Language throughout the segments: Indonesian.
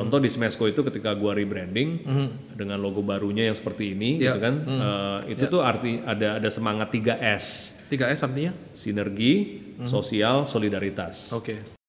Contoh di Smesco itu ketika gua rebranding dengan logo barunya yang seperti ini Ya. gitu kan. eh, itu tuh arti ada ada semangat 3S. 3S artinya? Sinergi, sosial, solidaritas. Oke.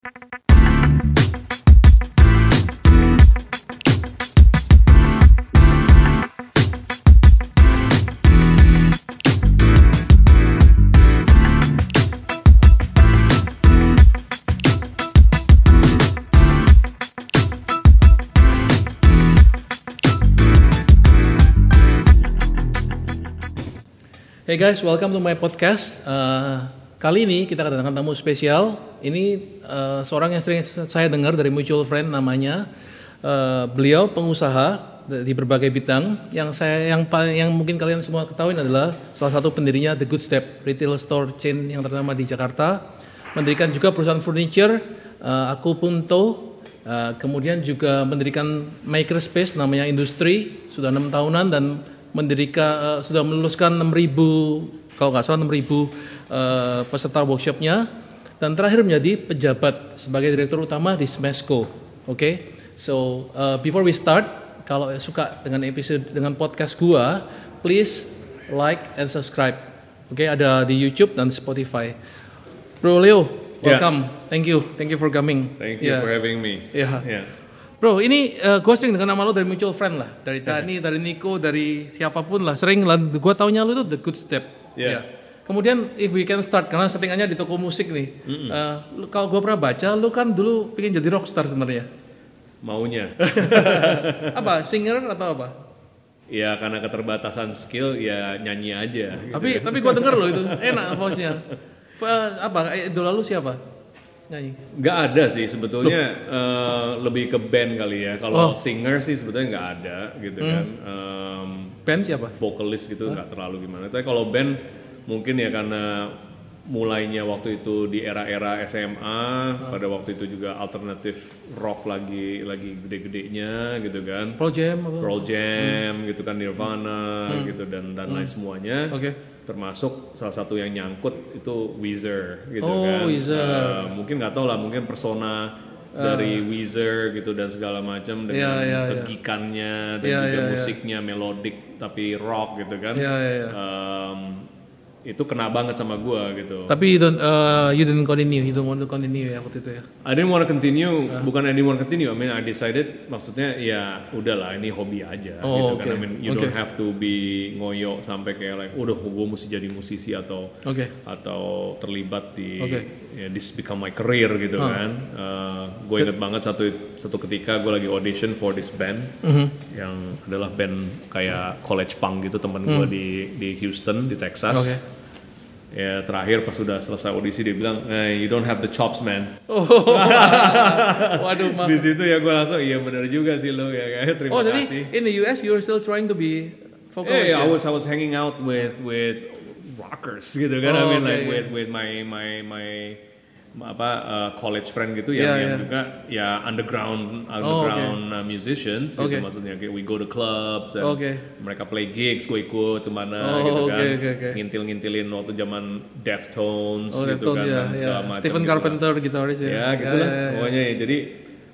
Hey guys, welcome to my podcast. Eh, kali ini kita kedatangan tamu spesial. Ini eh, seorang yang sering saya dengar dari mutual friend namanya. Eh, beliau pengusaha di berbagai bidang. Yang saya yang paling yang mungkin kalian semua ketahui adalah salah satu pendirinya The Good Step retail store chain yang ternama di Jakarta. Mendirikan juga perusahaan furniture, eh, Aku Punto, Uh, kemudian juga mendirikan makerspace namanya Industri sudah enam tahunan dan mendirikan uh, sudah meluluskan 6.000 kalau nggak salah 6.000 uh, peserta workshopnya dan terakhir menjadi pejabat sebagai direktur utama di Smesco. Oke, so uh, before we start, kalau suka dengan episode dengan podcast gua, please like and subscribe. Oke, ada di YouTube dan Spotify. Bro Leo, Ya. welcome. Thank you, thank you for coming. Thank you Yeah. for having me. Iya. Ya. Bro, ini uh, gue sering dengan nama lo dari mutual friend lah, dari Tani, dari Nico, dari siapa pun lah, sering lah. Gue taunya lo itu the good step. Iya. Ya. Kemudian if we can start karena settingannya di toko musik nih. Uh, lu- kalau gue pernah baca, lu kan dulu pengen jadi rockstar sebenarnya. Maunya. apa? Singer atau apa? ya karena keterbatasan skill ya nyanyi aja. gitu. Tapi tapi gue denger lo itu enak voice-nya. Fa- apa? eh, Idola lu siapa? Nyanyi. Nggak ada sih sebetulnya eh, lebih ke band kali ya. Kalau singer sih sebetulnya nggak ada gitu kan. Em, Band siapa? vokalis gitu nggak terlalu gimana. Tapi kalau band mungkin ya karena mulainya waktu itu di era-era SMA, pada waktu itu juga alternatif rock lagi lagi gede-gedenya gitu kan. Pearl Jam? Pearl Jam gitu kan Nirvana gitu dan dan lain semuanya. Oke. termasuk salah satu yang nyangkut itu Weezer gitu Oh, kan. Weezer. Eh, mungkin nggak tahu lah, mungkin persona dari Weezer gitu dan segala macam dengan Iya, iya, iya. tegikannya dan Iya, juga iya, iya. musiknya melodik tapi rock gitu kan. Iya, iya, iya. Em, itu kena banget sama gua gitu. Tapi you don't, uh, you didn't continue, you don't want to continue ya waktu itu ya. I didn't want to continue, Ah. bukan I didn't want to continue. I mean, I decided, maksudnya ya udahlah, ini hobi aja Oh, gitu kan. oke. I mean, you Oke. don't have to be ngoyo sampai kayak like, udah gue mesti jadi musisi atau Oke. atau terlibat di Oke. ya this become my career gitu kan. gue inget banget satu satu ketika gue lagi audition for this band Mhm. yang adalah band kayak college punk gitu temen gue di di Houston di Texas. Hmm. Ya terakhir pas sudah selesai audisi dia bilang, eh, you don't have the chops man. Oh, waduh. Di situ ya gue langsung iya benar juga sih lo ya kan. Terima Oh, jadi kasih. in the US you're still trying to be vocalist Yeah, yeah, I was I was hanging out with with rockers gitu kan. I Oh, mean okay, like yeah. with with my my my apa uh, college friend gitu yang Yeah, yang yeah. juga ya underground Oh, underground uh, musicians Okay. gitu maksudnya kayak we go to clubs and Okay. mereka play gigs gue ikut Oh, ke mana gitu okay, kan okay, okay. ngintil-ngintilin waktu zaman Deftones Oh, gitu Deftones, kan dan ya. segala macam Stephen gitu lah. Carpenter gitaris ya. ya gitu lah pokoknya ya jadi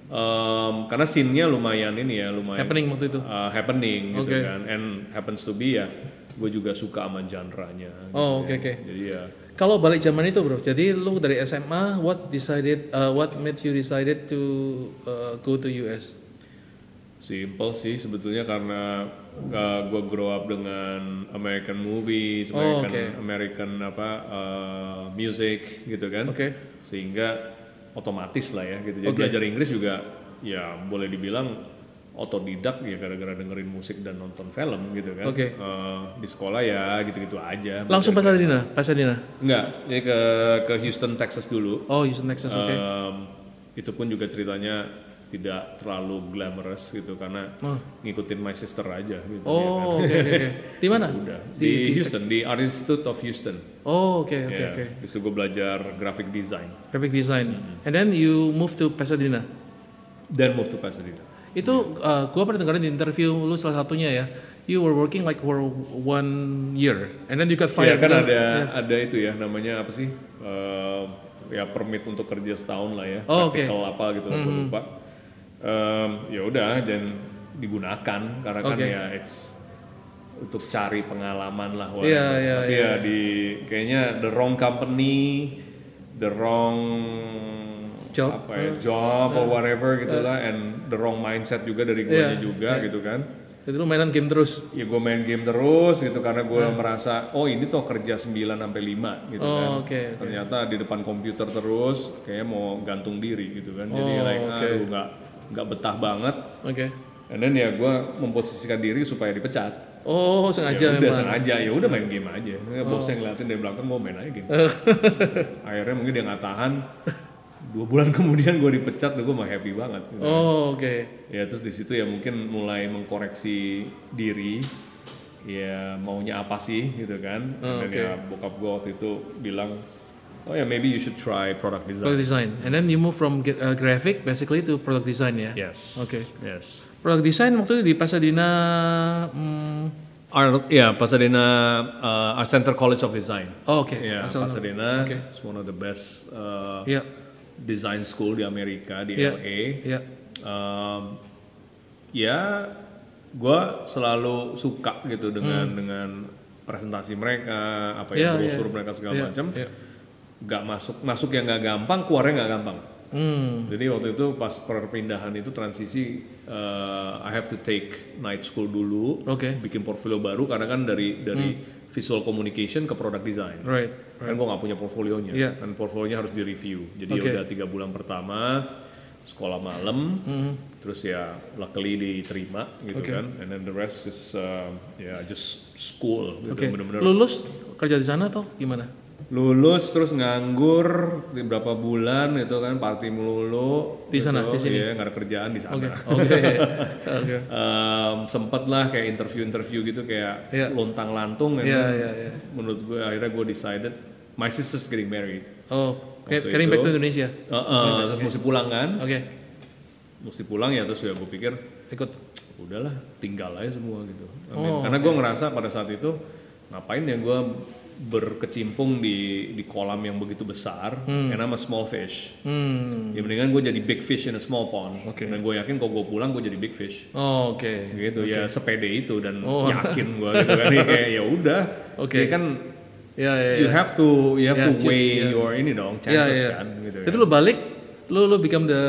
em, karena scene-nya lumayan ini ya lumayan Happening waktu itu. uh, happening gitu Oke. kan and happens to be ya gue juga suka sama genre-nya Oh, oke gitu ya. oke. jadi ya Kalau balik zaman itu, Bro. Jadi lu dari SMA what decided uh, what made you decided to uh, go to US? simple sih sebetulnya karena gue grow up dengan American movies Oh, American oke. American apa uh, music gitu kan Oke. sehingga otomatis lah ya gitu jadi Oke. belajar Inggris juga ya boleh dibilang otodidak ya gara-gara dengerin musik dan nonton film gitu kan Oke. Eh, di sekolah ya gitu-gitu aja Langsung Pasadena, Pasadena. Enggak, ini ke ke Houston, Texas dulu. Oh, Houston Texas, oke. Em, itu pun juga ceritanya tidak terlalu glamorous gitu karena ngikutin my sister aja gitu. ya kan. Oh, oke oke oke. Di mana? Udah di, Houston, di Art Institute of Houston. Oh, oke oke Ya, oke. Di situ gue belajar graphic design Graphic design. Mm-hmm. And then you move to Pasadena. dan move to Pasadena. Itu uh, gua pernah dengerin di interview lu salah satunya ya. You were working like for one year and then you got Iya fired. kan Betul? ada ada itu ya namanya apa sih? Em, ya permit untuk kerja setahun lah ya. Oh. Practical apa gitu lah gue lupa. Em, ya udah dan digunakan karena kan Oke. ya it's untuk cari pengalaman lah whatever. Iya, iya, tapi ya di kayaknya the wrong company the wrong Job. apa ya job or whatever gitu lah and the wrong mindset juga dari gue Iya, juga gitu kan Jadi lu mainan game terus. ya gue main game terus gitu karena gue merasa oh ini tuh kerja 9 sampai 5 gitu kan Oh, oke. oke. ternyata di depan komputer terus kayaknya mau gantung diri gitu kan jadi Oh, like oke. aduh nggak nggak betah banget Oke. and then ya gue memposisikan diri supaya dipecat Oh, sengaja ya udah memang. sengaja ya udah main game aja ya, bosnya ngeliatin dari belakang gue main aja game akhirnya mungkin dia nggak tahan dua bulan kemudian gue dipecat tuh gue mah happy banget gitu. Oh, oke. ya terus di situ ya mungkin mulai mengkoreksi diri ya maunya apa sih gitu kan Oh, dan ya bokap gue waktu itu bilang oh ya maybe you should try product design Product design. And then you move from uh, graphic basically to product design ya. yes Oke. yes Product design waktu itu di Pasadena hmm, Art, ya Pasadena uh, Art Center College of Design Oh, oke. ya Asal- Pasadena Oke. it's one of the best uh, Iya. Design school di Amerika di Iya. LA Iya. Um, ya gue selalu suka gitu dengan dengan presentasi mereka apa Hmm. Iya, ya iya. brosur mereka segala Iya, macam iya. nggak masuk masuk yang nggak gampang keluarnya nggak gampang Hmm. jadi waktu itu pas perpindahan itu transisi uh, I have to take night school dulu Oke. bikin portfolio baru karena kan dari dari Hmm. Visual communication ke product design Right. kan gue nggak punya portfolionya Iya. kan portfolionya harus direview jadi Oke. udah tiga bulan pertama sekolah malam Hmm. terus ya luckily diterima gitu Oke. kan and then the rest is uh, ya just school gitu Oke. bener-bener Lulus kerja di sana atau gimana? Lulus terus nganggur di berapa bulan gitu kan party melulu Di sana, gitu. di sini? Iya, nggak ada kerjaan di sana Oke. Oke. Oke. Em, sempet lah kayak interview-interview gitu kayak Iya. lontang lantung Iya, iya, iya. menurut gue akhirnya gue decided my sister's getting married Oh, Waktu getting back itu- to Indonesia. Heeh, terus mesti pulang kan Oke. mesti pulang ya terus ya gue pikir Ikut. udahlah tinggal aja semua gitu I Oh, karena gue ngerasa pada saat itu ngapain ya gue berkecimpung di di kolam yang begitu besar and I'm a small fish Hmm. ya mendingan gue jadi big fish in a small pond Oke. dan gue yakin kalau gue pulang gue jadi big fish Oh, oke. gitu ya sepede itu dan Oh. yakin gue gitu kan ya kayak ya udah Oke. Ya kan Ya, ya, you ya. have to you have Ya, to weigh ya. your ini dong Ya, chances ya. kan gitu Itu kan. lu balik, lu lu become the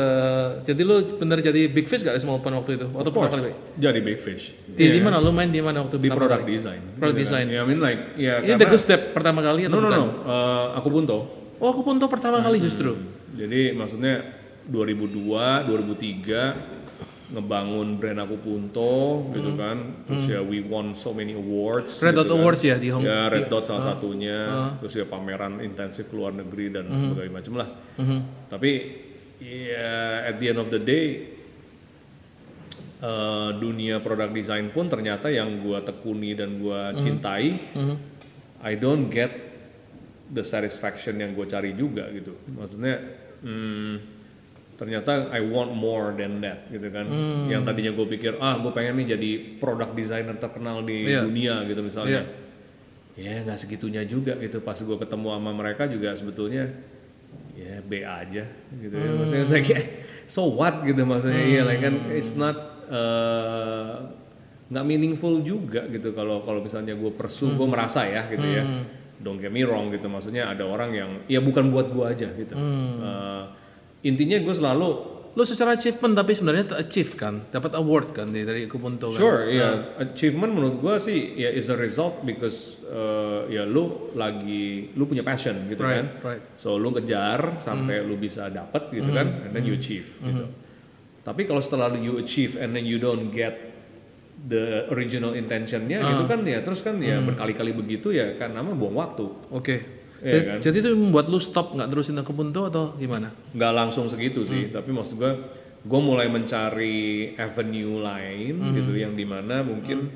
jadi lu bener jadi big fish gak di small pond waktu itu? Waktu pertama kali? jadi big fish Di, Iya. di mana lu main di mana waktu di product kali? design Product gitu kan. design. ya I mean like ya Ini the good step pertama kali atau no no bukan? no Uh, aku bunto Oh, aku pun tuh pertama kali justru. jadi maksudnya 2002 2003 ngebangun brand aku punto gitu kan terus ya we won so many awards Hmm. Red gitu Dot kan. Awards ya di Hong ya Red Dot Ah. salah satunya terus ya pameran intensif luar negeri dan Hmm. sebagainya macam lah tapi ya at the end of the day eh, dunia product design pun ternyata yang gua tekuni dan gua Hmm. cintai I don't get the satisfaction yang gue cari juga gitu maksudnya hmm, ternyata I want more than that gitu kan Hmm. yang tadinya gue pikir ah gue pengen nih jadi product designer terkenal di Iya. dunia gitu misalnya ya nggak segitunya juga gitu pas gue ketemu sama mereka juga sebetulnya ya B aja gitu ya. maksudnya saya kayak so what gitu maksudnya. Iya like kan it's not uh, nggak meaningful juga gitu. Kalau kalau misalnya gue persu gue merasa ya gitu ya. Don't get me wrong gitu. Maksudnya ada orang yang ya bukan buat gue aja gitu. Uh, intinya gue selalu Lu secara achievement tapi sebenarnya achieve kan, dapat award kan di- dari Kupunto kan. Sure, ya achievement menurut gua sih ya is a result because uh, ya lu lagi lu punya passion gitu Right, kan. right. So lu kejar sampai lu bisa dapat gitu kan, and then you achieve gitu. Tapi kalau setelah you achieve and then you don't get the original intentionnya gitu kan ya terus kan ya berkali-kali begitu ya kan nama buang waktu. Oke. Iya Jadi- kan? Jadi itu membuat lu stop nggak terusin Kupunto atau gimana? nggak langsung segitu sih tapi maksud gue gue mulai mencari avenue lain gitu yang di mana mungkin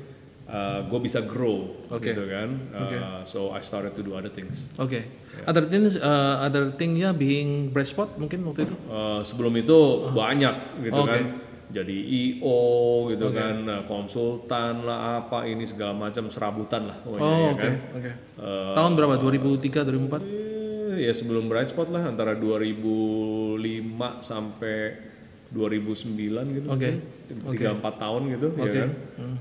gue bisa grow Oke. gitu kan Uh, so I started to do other things Oke. Other things, uh, other thingnya being breastspot mungkin waktu itu? Uh, sebelum itu banyak gitu Oke. kan jadi IO gitu kan uh, konsultan lah apa ini segala macam serabutan lah pokoknya Oh, ya oke. kan Oke. Uh, Tahun berapa? 2003, 2004? Eh, ya sebelum Bright Spot lah antara 2005 sampai 2009 gitu. Oke. Tiga empat tahun gitu, ya Oke. kan.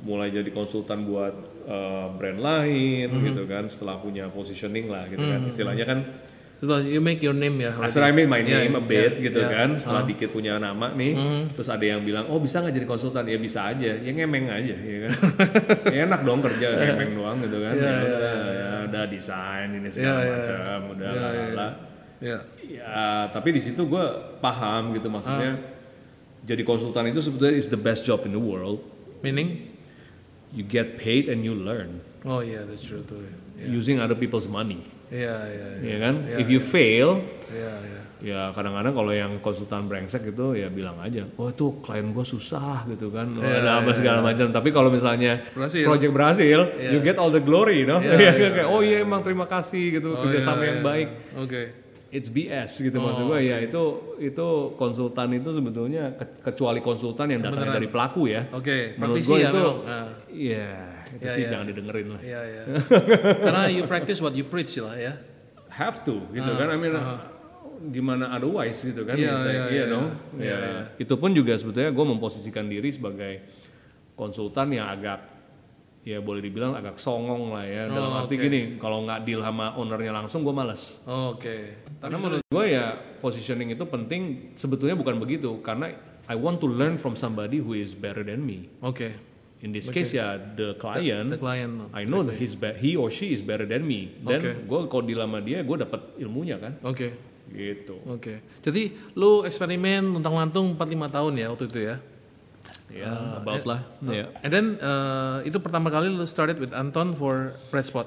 Mulai jadi konsultan buat uh, brand lain Hmm. gitu kan. Setelah punya positioning lah gitu kan. Istilahnya kan Itu you make your name ya. After I made my Yeah, name a bit yeah, gitu yeah. kan, setelah dikit punya nama nih, Hmm. terus ada yang bilang, oh bisa nggak jadi konsultan? Ya bisa aja, ya ngemeng aja, ya kan. ya enak dong kerja ngemeng doang gitu kan. Iya, ya, iya, udah, ya udah desain ini segala iya. macam, udah Iya, iya, lala. Ya. Ya, tapi di situ gue paham gitu maksudnya. Jadi konsultan itu sebetulnya is the best job in the world. Meaning? You get paid and you learn Oh iya, that's true tuh. Iya, using other people's money, iya, iya. Iya, ya kan? Iya, If you fail, iya. iya. ya kadang-kadang kalau yang konsultan brengsek itu ya bilang aja oh itu klien gue susah gitu kan oh, ada apa segala macam tapi kalau misalnya Berhasil. project berhasil you get all the glory no Iya, Iya, kayak oh iya emang terima kasih gitu kerjasama yang baik Oke. it's BS gitu maksud gue ya itu itu konsultan itu sebetulnya ke- kecuali konsultan yang datangnya dari pelaku ya Oke, menurut praktisi gue ya itu. Nah. iya itu sih jangan didengerin lah. Iya, iya. Karena you practice what you preach lah ya. have to gitu kan. I mean gimana otherwise gitu kan. Iya, Ya, saya- iya, iya. iya. dong ya itu pun juga sebetulnya gue memposisikan diri sebagai konsultan yang agak ya boleh dibilang agak songong lah ya. Dalam arti gini kalau nggak deal sama ownernya langsung gue males. Oh, Oke. karena menurut gue ya positioning itu penting. Sebetulnya bukan begitu karena I want to learn from somebody who is better than me. Oke. In this case ya the client The client. I know that he's be- he or she is better than me dan gue kalau deal sama dia gue dapat ilmunya kan Oke. gitu Oke. Jadi lu eksperimen tentang lantung 4-5 tahun ya waktu itu ya. ya about lah ya And then uh, itu pertama kali lu started with Anton for Bread Spot.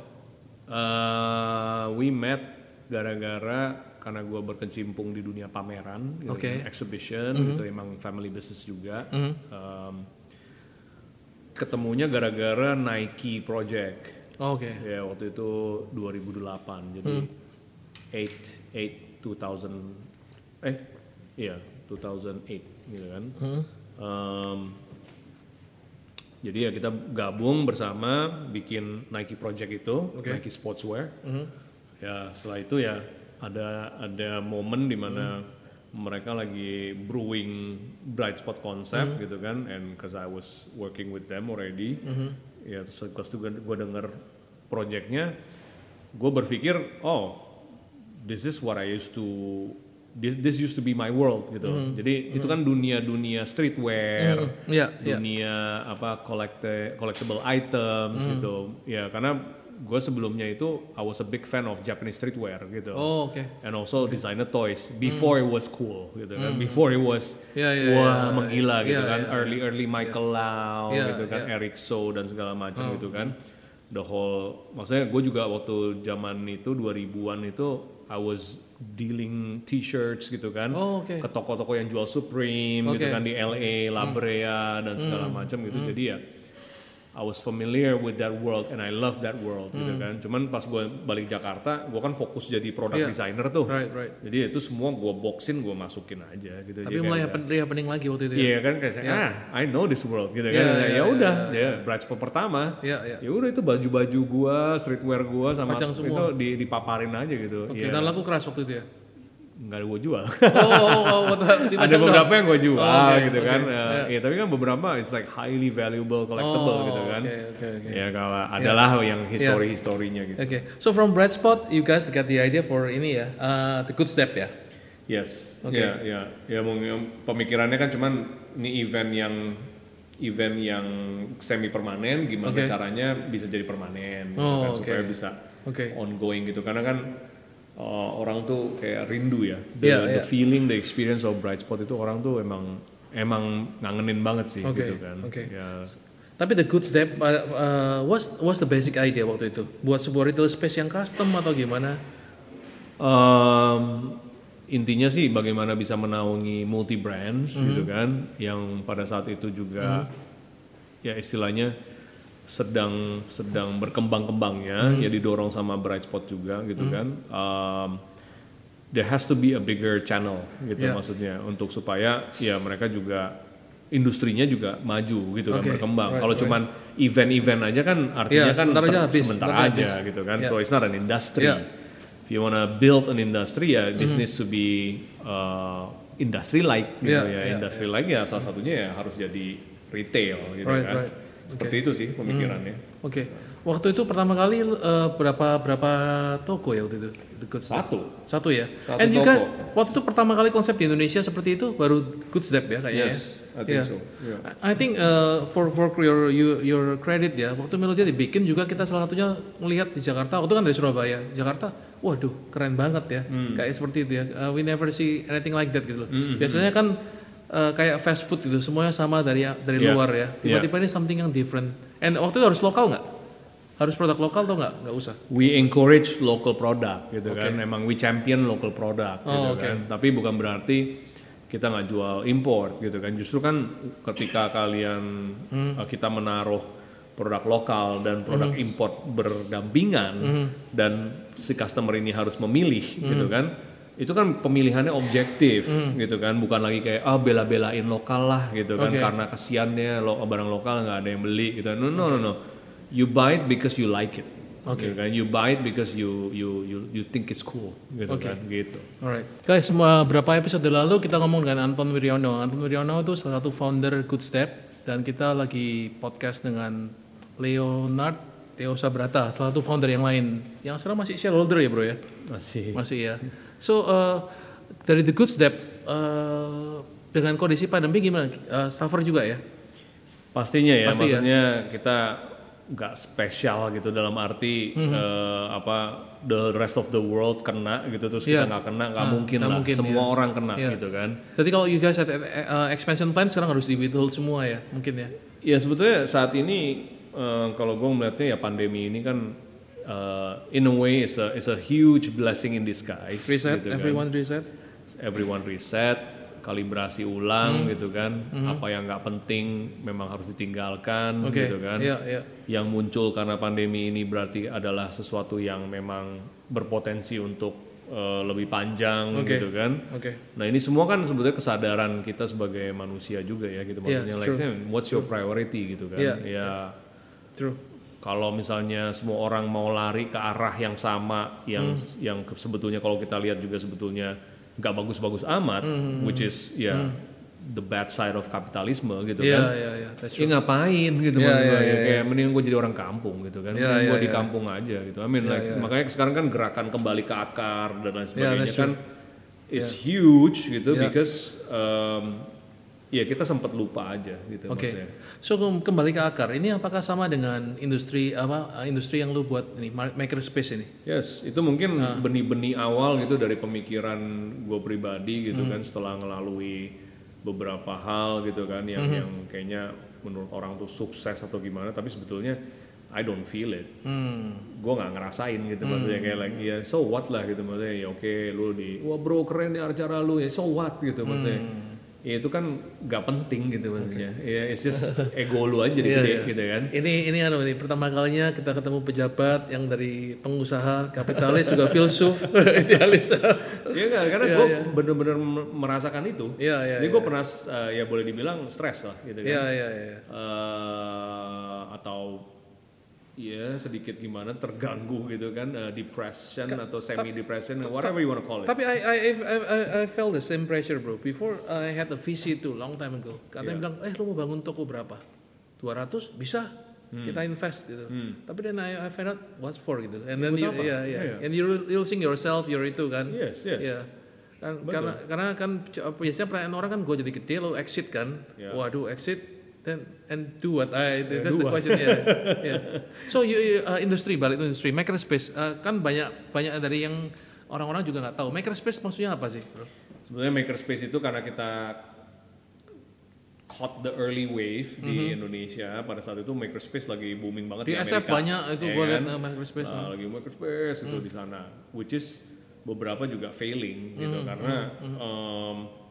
Uh, we met gara-gara karena gue berkecimpung di dunia pameran, gitu Oke. kan, exhibition, itu emang family business juga. Um, ketemunya gara-gara Nike project. Oh, Oke. Ya waktu itu 2008, jadi 8 8 2000 eh iya 2008 gitu kan. Um, jadi ya kita gabung bersama bikin Nike Project itu, Nike Sportswear. Ya setelah itu ya ada ada momen di mana mereka lagi brewing bright spot concept gitu kan, and cause I was working with them already, ya terus pas itu gue denger projectnya, gue berpikir oh this is what I used to this this used to be my world gitu. Jadi itu kan dunia dunia streetwear, Iya, iya. dunia apa collecte, collectible items gitu. Ya karena gue sebelumnya itu I was a big fan of Japanese streetwear gitu. Oh, oke. And also designer toys before it was cool gitu kan. Before it was Iya, iya, wah menggila gitu Iya, kan. iya, Early early Michael Lau Iya, gitu kan, iya. Eric So dan segala macam Oh. gitu kan. The whole maksudnya gue juga waktu zaman itu 2000-an itu I was dealing t-shirts gitu kan. Oh, oke. Ke toko-toko yang jual Supreme gitu Oke. Hmm. kan di LA, La Brea dan segala macam gitu. Jadi ya I was familiar with that world and I love that world gitu Hmm. kan. Cuman pas gue balik Jakarta, gue kan fokus jadi product Iya. designer tuh. Right, right. Jadi itu semua gue boxin, gue masukin aja gitu. Tapi mulai happen, happening lagi waktu itu ya. Iya kan kayak saya, ah I know this world gitu Iya, kan. iya, ya udah, ya bright spot pertama. Iya, iya. Ya udah itu baju-baju gua, streetwear gua sama semua. itu di, dipaparin aja gitu. Oke, Iya. dan laku keras waktu itu ya. Nggak ada gua jual. Oh, oh, oh, dipajang ada beberapa yang gua jual Oh, oke, gitu oke. kan. Eh, Iya, tapi kan beberapa it's like highly valuable collectible Oh, gitu kan. oke, oke, oke. Ya kalau adalah yang history-historinya gitu. Oke, so from Bread Spot, you guys got the idea for ini ya, uh, the good step ya. Yes, Oke. ya, ya, ya mungkin pemikirannya kan cuman ini event yang event yang semi permanen, gimana Oke. caranya bisa jadi permanen, gitu Oh, kan, oke. supaya bisa Oke. ongoing gitu, karena kan uh, orang tuh kayak rindu ya, the, Iya, the iya. feeling, the experience of bright spot itu orang tuh emang emang ngangenin banget sih Oke, gitu kan, oke. ya Tapi the good step, uh, uh, what's what's the basic idea waktu itu? Buat sebuah retail space yang custom atau gimana? Um, intinya sih bagaimana bisa menaungi multi brands gitu kan yang pada saat itu juga ya istilahnya sedang sedang berkembang-kembangnya ya didorong sama Bright Spot juga gitu kan um, there has to be a bigger channel gitu Yeah. maksudnya untuk supaya ya mereka juga industrinya juga maju gitu kan Oke, berkembang right, kalau right. cuman event-event aja kan artinya Yeah, kan sebentar aja habis, sebentar sebentar aja habis. gitu kan Yeah. so it's not an industry Yeah. if you wanna build an industry ya this Mm-hmm. needs to be uh, industri like gitu Iya, ya. iya, industri like ya salah satunya ya harus jadi retail gitu Right, kan. right. Seperti itu sih pemikirannya. Oke. Waktu itu pertama kali eh, berapa berapa toko ya waktu itu? The Good Step? Satu. Satu ya. Satu And juga waktu itu pertama kali konsep di Indonesia seperti itu baru Good Step ya kayaknya. Yes, ya? I think Yeah. so. Yeah. I think uh, for for your you- your credit ya, waktu Melodia dibikin juga kita salah satunya melihat di Jakarta, waktu kan dari Surabaya, Jakarta, waduh keren banget ya, Hmm. kayak seperti itu ya. Uh, we never see anything like that gitu loh. Biasanya kan uh, kayak fast food gitu, semuanya sama dari dari Yeah. luar ya. Tiba-tiba ini something yang different. And waktu itu harus lokal nggak? Harus produk lokal atau nggak? Nggak usah. We encourage local product gitu kan. Emang we champion local product gitu Oh, oke. kan. Tapi bukan berarti kita nggak jual import gitu kan. Justru kan ketika kalian Hmm. uh, kita menaruh produk lokal dan produk import berdampingan Hmm. dan si customer ini harus memilih gitu kan. Itu kan pemilihannya objektif gitu kan, bukan lagi kayak ah bela-belain lokal lah gitu kan Oke. karena kesiannya lo barang lokal nggak ada yang beli gitu. No no no no. You buy it because you like it. Oke. Gitu kan. You buy it because you you you you think it's cool gitu Oke. kan gitu. Alright. Guys, semua berapa episode lalu kita ngomong dengan Anton Wiryono. Anton Wiryono itu salah satu founder Good Step dan kita lagi podcast dengan Leonard Theo Sabrata, salah satu founder yang lain. Yang sekarang masih shareholder ya, Bro ya? Masih. Masih ya. So uh, dari The Good Step uh, dengan kondisi pandemi gimana? Uh, suffer juga ya? Pastinya ya, Pasti ya. maksudnya kita nggak spesial gitu dalam arti Mhm. eh, apa the rest of the world kena gitu terus kita Iya. nggak kena nggak Ah, mungkin nggak lah mungkin, semua iya. orang kena Iya. gitu kan Jadi kalau you guys had uh, expansion plan sekarang harus di withhold semua ya? Mungkin ya? ya sebetulnya saat ini eh, kalau gue melihatnya ya pandemi ini kan eh, in a way is a is a huge blessing in disguise Reset, gitu kan. everyone reset? everyone reset, kalibrasi ulang Hmm. gitu kan. Apa yang nggak penting memang harus ditinggalkan Oke, gitu kan. iya, iya. Yang muncul karena pandemi ini berarti adalah sesuatu yang memang berpotensi untuk eh, lebih panjang Oke. gitu kan. Oke. Nah ini semua kan sebetulnya kesadaran kita sebagai manusia juga ya gitu Iya, maksudnya. like, what's your priority gitu kan? Iya. Ya True. Kalau misalnya semua orang mau lari ke arah yang sama yang Hmm. yang sebetulnya kalau kita lihat juga sebetulnya nggak bagus-bagus amat Hmm, which is ya the bad side of kapitalisme gitu Iya, kan. iya, iya. That's ya ngapain gitu Iya, maksud iya, gua, ya iya, kayak mending gue jadi orang kampung gitu kan. Iya, mending gue di kampung aja gitu. I mean like makanya sekarang kan gerakan kembali ke akar dan lain sebagainya that's kan it's huge gitu Iya. because um, ya kita sempat lupa aja gitu Oke. maksudnya So kem- kembali ke akar. Ini apakah sama dengan industri apa uh, industri yang lu buat ini ma- makerspace ini? Yes, itu mungkin Ah. benih-benih awal gitu dari pemikiran gue pribadi gitu Hmm. kan setelah ngelalui beberapa hal gitu kan yang Hmm. yang kayaknya menurut orang tuh sukses atau gimana tapi sebetulnya I don't feel it. Hmm. Gue nggak ngerasain gitu maksudnya kayak like ya so what lah gitu maksudnya ya oke lu di wah bro keren nih acara lu ya so what gitu maksudnya. Hmm. Ya itu kan nggak penting gitu maksudnya. Ya it's just ego lu aja jadi Iya, gede iya. gitu kan. Ini ini anu ini pertama kalinya kita ketemu pejabat yang dari pengusaha kapitalis juga filsuf idealis. Iya kan, karena gue bener-bener m- merasakan itu. Iya iya. Jadi gue pernah uh, ya boleh dibilang stres lah gitu kan. Iya iya iya. Eh, atau ya sedikit gimana terganggu gitu kan, uh, depression atau semi depression, whatever you wanna call it. Tapi I, I, I, I, I felt the same pressure bro. Before I had a VC itu long time ago. Katanya bilang, eh lu mau bangun toko berapa? 200? Bisa. Kita invest gitu. Tapi then I, I find out what's for gitu. And then you, yeah, yeah. Iya. And you you'll think yourself, you're itu kan. Yes, yes. Iya. Kan, karena karena kan biasanya pertanyaan orang kan gue jadi gede lo exit kan. Yeah. Waduh exit then and do what I that's do the what? question yeah. yeah. So you, you, uh, industri balik itu industri makerspace uh, kan banyak banyak dari yang orang-orang juga nggak tahu makerspace maksudnya apa sih? Sebenarnya makerspace itu karena kita caught the early wave di Indonesia pada saat itu makerspace lagi booming banget. Di di, SF Amerika. banyak itu Ya gue kan? lihat uh, makerspace. Nah, lagi makerspace itu di sana, which is beberapa juga failing gitu karena um,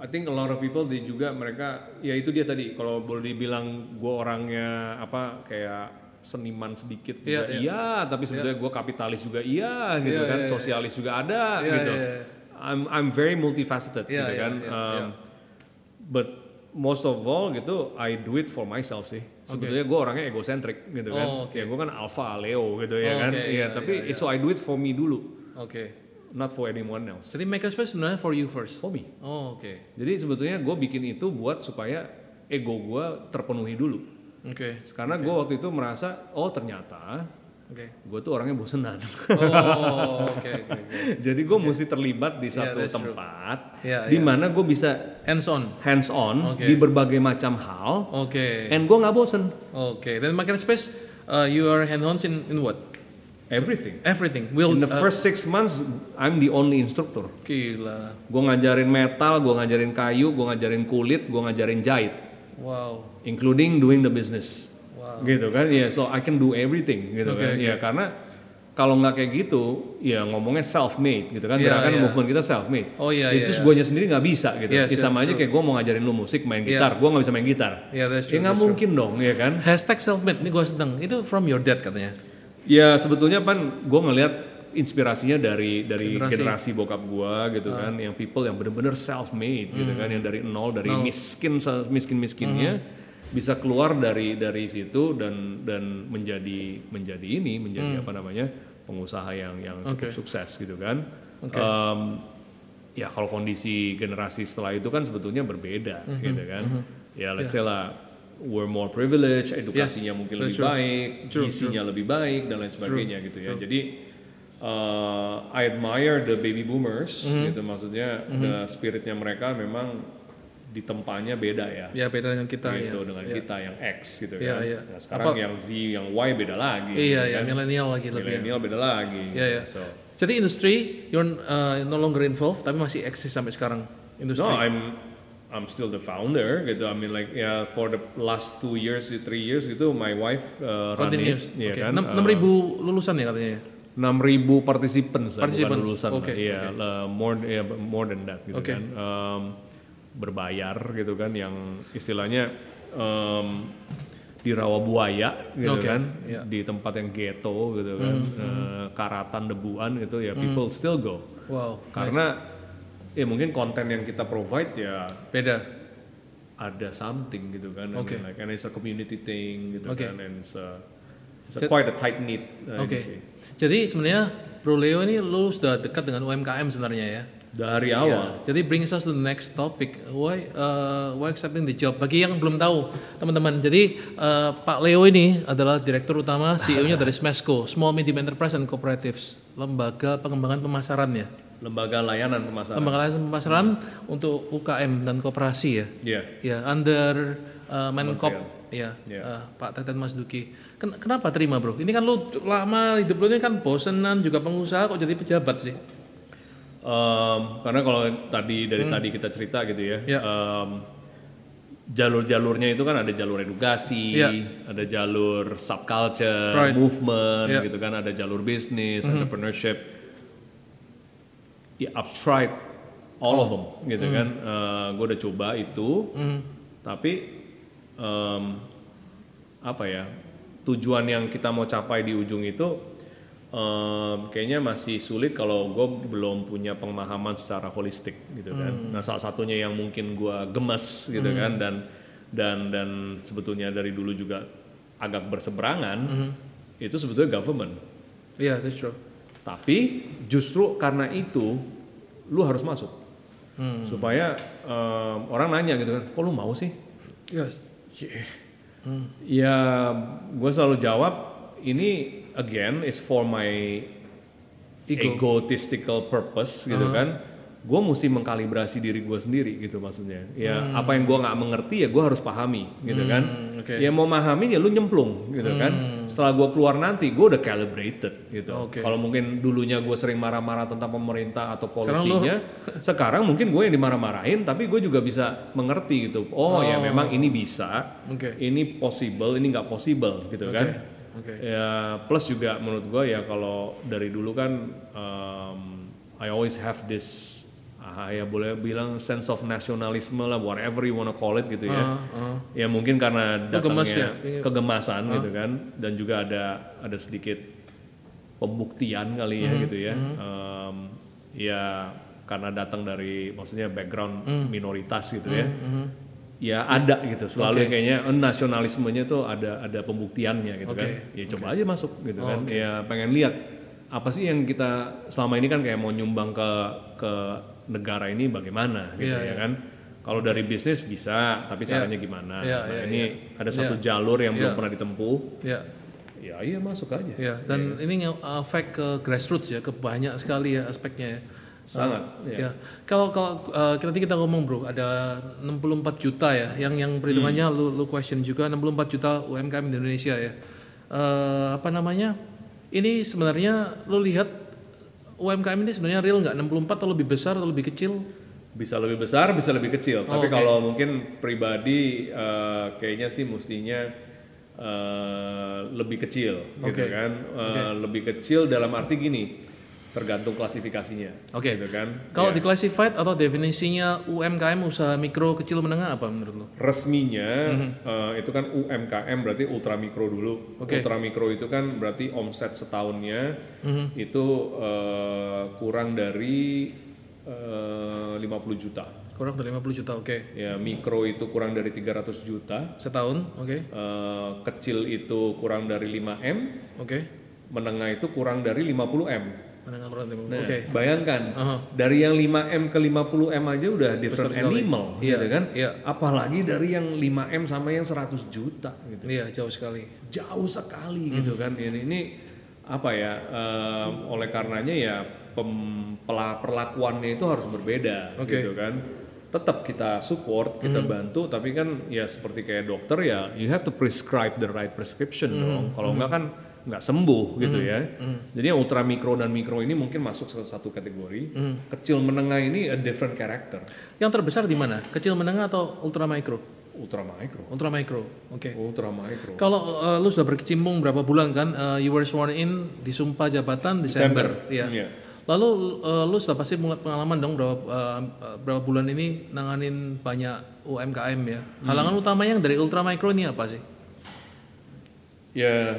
I think a lot of people di juga mereka ya itu dia tadi. Kalau boleh dibilang gue orangnya apa kayak seniman sedikit juga Iya, iya, tapi sebetulnya gue kapitalis juga iya gitu Iya, kan. iya, iya. sosialis juga ada Iya, gitu. iya, iya. I'm I'm very multifaceted Iya, gitu iya, kan. iya, Um, iya. but most of all gitu I do it for myself sih. Sebetulnya gue orangnya egosentrik gitu kan. Oh, oke. ya gue kan alpha Leo gitu ya Oh, kan. oke, iya iya, tapi iya, so I do it for me dulu. Oke. Not for anyone else. Jadi makerspace sebenarnya for you first. For me. Oh, oke. Jadi sebetulnya gue bikin itu buat supaya ego gue terpenuhi dulu. Oke. Karena gue waktu itu merasa, oh ternyata Oke. gue tuh orangnya bosenan. Oh, oke oke oke. Jadi gue mesti terlibat di satu that's true. tempat Yeah, di mana gue bisa Hands on. hands on Oke. di berbagai macam hal, Oke. and gue nggak bosen. Oke. Dan makerspace uh, you are hands on in, in what? Everything. Everything. Will In the uh, first six months, I'm the only instructor. gila. Gue ngajarin metal, gue ngajarin kayu, gue ngajarin kulit, gue ngajarin jahit, Wow. including doing the business. Wow. Gitu kan? Ya, so I can do everything gitu Oke, kan. oke. Ya karena kalau nggak kayak gitu, ya ngomongnya self made gitu kan. Iya, Gerakan iya. movement kita self made. Oh iya Itu iya. guanya sendiri nggak bisa gitu. Yes, Ya, sama yes, aja kayak gue mau ngajarin lu musik, main Iya. gitar, gue nggak bisa main gitar. Yeah, that's Ya true. nggak that's true. mungkin dong, ya kan? Hashtag self made ini gue sedang. Itu from your dad katanya. Ya sebetulnya pan gue ngelihat inspirasinya dari dari Generasi. generasi, bokap gue gitu Ah. kan, yang people yang bener-bener self made gitu Hmm. kan, yang dari nol dari miskin miskin miskinnya bisa keluar dari dari situ dan dan menjadi menjadi ini menjadi apa namanya pengusaha yang yang cukup Hmm. Oke. sukses gitu kan. Oke. Em, ya kalau kondisi generasi setelah itu kan sebetulnya berbeda Hmm. gitu kan. Ya let's say lah we're more privileged, edukasinya mungkin that's lebih true. baik, True, gizinya lebih baik dan lain sebagainya gitu ya. Jadi uh, I admire the baby boomers Mm-hmm. gitu maksudnya the spiritnya mereka memang ditempanya beda ya. Ya beda dengan kita gitu ya. dengan ya. kita yang X gitu Iya, kan. iya. Nah, sekarang Apa- yang Z, yang Y beda lagi. Iya gitu ya kan. milenial lagi lebih. ya. Milenial beda lagi. Iya, iya. So, Jadi industri you're uh, no longer involved tapi masih eksis sampai sekarang industri. no, I'm I'm still the founder gitu. I mean like ya for the last two years, three years gitu, my wife uh, run it, ya kan. Enam enam ribu lulusan ya katanya. ya? 6000 participants, lah, bukan Participants, lulusan oke, lah. Iya, lah, more ya, more than that gitu Oke. kan. Um, berbayar gitu kan yang istilahnya um, di rawa buaya gitu Oke, kan, iya. di tempat yang ghetto gitu kan, eh, karatan debuan gitu ya people still go. Wow. Karena ya mungkin konten yang kita provide ya Beda. ada something gitu kan, I mean, like, and it's a community thing gitu Oke. kan, and it's a, it's a quite a tight knit. uh, Oke. industry. Jadi sebenarnya Bro Leo ini lu sudah dekat dengan UMKM sebenarnya ya. Dari awal. Ya, Jadi brings us to the next topic. Why uh, why accepting the job? Bagi yang belum tahu, teman-teman. Jadi uh, Pak Leo ini adalah direktur utama CEO-nya dari Smesco, Small Medium Enterprise and Cooperatives, lembaga pengembangan pemasaran ya. Lembaga layanan pemasaran. Lembaga layanan pemasaran untuk UKM dan koperasi ya. Iya. Ya, under uh, Menkop ya, Ya. uh, Pak Teten Mas Duki. Ken- kenapa terima, Bro? Ini kan lu lama hidup lu ini kan bosenan juga pengusaha kok jadi pejabat sih? Em, karena kalau tadi dari tadi kita cerita gitu ya, Ya. em, jalur-jalurnya itu kan ada jalur edukasi, Ya. ada jalur subculture, Right. movement, Ya. gitu kan, ada jalur bisnis, entrepreneurship. Ya, I've tried all of them, gitu kan. gue udah coba itu, tapi em, apa ya tujuan yang kita mau capai di ujung itu em, kayaknya masih sulit kalau gue belum punya pemahaman secara holistik gitu kan. Nah salah satunya yang mungkin gue gemes gitu kan dan dan dan sebetulnya dari dulu juga agak berseberangan itu sebetulnya government. Iya, that's true. Tapi justru karena itu lu harus masuk supaya em, orang nanya gitu kan, kok lu mau sih? Yes. Ya, gue selalu jawab ini again is for my Ego. egotistical purpose gitu kan. Gue mesti mengkalibrasi diri gue sendiri gitu maksudnya. Ya apa yang gue nggak mengerti ya gue harus pahami gitu kan. oke. Ya mau memahami ya lu nyemplung gitu kan. Setelah gue keluar nanti gue udah calibrated gitu. Oke. Kalau mungkin dulunya gue sering marah-marah tentang pemerintah atau Sekarang lu- polisinya, sekarang mungkin gue yang dimarah-marahin tapi gue juga bisa mengerti gitu. Oh, ya memang ini bisa Oke. ini possible, ini nggak possible gitu kan. Oke. Ya plus juga menurut gue ya kalau dari dulu kan um, I always have this ah, ya boleh bilang sense of nasionalisme lah whatever you wanna call it gitu ya. Ya mungkin karena gemes datangnya ya? kegemasan gitu kan dan juga ada ada sedikit pembuktian kali ya gitu ya. Um, ya karena datang dari maksudnya background minoritas gitu ya. Ya ada gitu selalu Oke. kayaknya eh, nasionalismenya tuh ada ada pembuktiannya gitu Oke, kan. Ya coba aja masuk gitu kan. Ya pengen lihat apa sih yang kita selama ini kan kayak mau nyumbang ke ke negara ini bagaimana gitu Iya, ya kan. Kalau dari bisnis bisa, tapi caranya gimana? Iya, nah, iya, ini ada satu jalur yang belum pernah ditempuh. Ya, Ya iya masuk aja. ya. Dan ini efek ke grassroots ya, ke banyak sekali ya aspeknya. ya. Sangat. Ya, ya. kalau kalau uh, nanti kita ngomong bro, ada 64 juta ya, yang yang perhitungannya Hmm. lu lu question juga 64 juta UMKM di Indonesia ya. Eh, apa namanya? Ini sebenarnya lu lihat UMKM ini sebenarnya real nggak 64 atau lebih besar atau lebih kecil? Bisa lebih besar, bisa lebih kecil. Oh, Tapi oke. kalau mungkin pribadi eh, kayaknya sih mestinya eh, lebih kecil, gitu Oke. kan? Eh, Lebih kecil dalam arti gini, tergantung klasifikasinya, Oke. gitu kan? Kalau Ya. di classified atau definisinya UMKM usaha mikro kecil menengah apa menurut lu? Resminya eh, itu kan UMKM berarti ultra mikro dulu. Oke. Ultra mikro itu kan berarti omset setahunnya Mhm. itu eh, kurang dari eh, 50 juta. Kurang dari 50 juta, oke. Ya mikro itu kurang dari 300 juta. Setahun, oke. Eh, kecil itu kurang dari 5M, Oke. menengah itu kurang dari 50M. Menengah 50. Nah, Oke. bayangkan Aha. dari yang 5M ke 50M aja udah different sekali. animal Iya, gitu kan. iya. Apalagi dari yang 5M sama yang 100 juta gitu. Iya, jauh sekali. Jauh sekali gitu kan. Ini ini apa ya? em, oleh karenanya ya pem- pela- perlakuannya itu harus berbeda Oke. gitu kan. Tetap kita support, kita bantu, tapi kan ya seperti kayak dokter ya, you have to prescribe the right prescription Hmm. dong. Kalau enggak kan nggak sembuh gitu ya. Jadi yang ultra mikro dan mikro ini mungkin masuk ke satu kategori. Hmm. Kecil menengah ini a different character. Yang terbesar di mana? Kecil menengah atau ultra mikro? Ultra micro. Ultra mikro. Oke. Ultra micro. Kalau uh, lu sudah berkecimpung berapa bulan kan? Uh, you were sworn in disumpah jabatan Desember, ya. Iya. Lalu uh, lu sudah pasti mulai pengalaman dong berapa uh, berapa bulan ini nanganin banyak UMKM ya. Halangan utamanya yang dari ultra mikro ini apa sih? Ya,